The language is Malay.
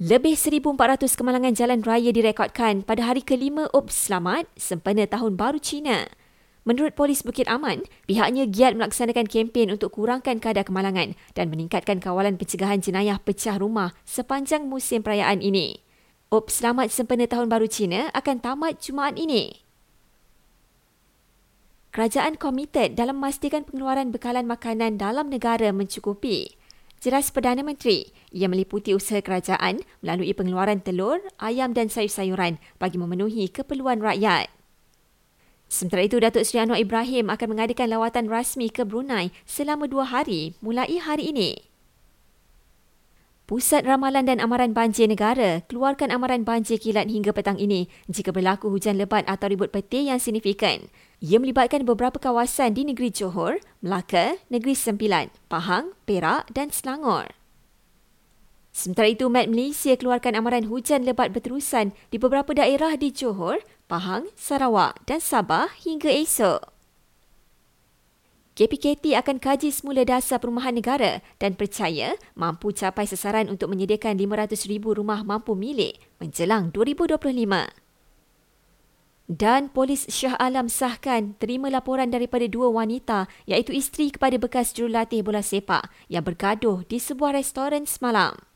Lebih 1,400 kemalangan jalan raya direkodkan pada hari kelima Ups Selamat sempena Tahun Baru Cina. Menurut Polis Bukit Aman, pihaknya giat melaksanakan kempen untuk kurangkan kadar kemalangan dan meningkatkan kawalan pencegahan jenayah pecah rumah sepanjang musim perayaan ini. Ups Selamat sempena Tahun Baru Cina akan tamat Jumaat ini. Kerajaan komited dalam memastikan pengeluaran bekalan makanan dalam negara mencukupi. Jelas Perdana Menteri, ia meliputi usaha kerajaan melalui pengeluaran telur, ayam dan sayur-sayuran bagi memenuhi keperluan rakyat. Sementara itu, Datuk Seri Anwar Ibrahim akan mengadakan lawatan rasmi ke Brunei selama dua hari mulai hari ini. Pusat Ramalan dan Amaran Banjir Negara keluarkan amaran banjir kilat hingga petang ini jika berlaku hujan lebat atau ribut petir yang signifikan. Ia melibatkan beberapa kawasan di negeri Johor, Melaka, Negeri Sembilan, Pahang, Perak dan Selangor. Sementara itu, Met Malaysia keluarkan amaran hujan lebat berterusan di beberapa daerah di Johor, Pahang, Sarawak dan Sabah hingga esok. KPKT akan kaji semula dasar perumahan negara dan percaya mampu capai sasaran untuk menyediakan 500,000 rumah mampu milik menjelang 2025. Dan polis Shah Alam sahkan terima laporan daripada dua wanita iaitu isteri kepada bekas jurulatih bola sepak yang bergaduh di sebuah restoran semalam.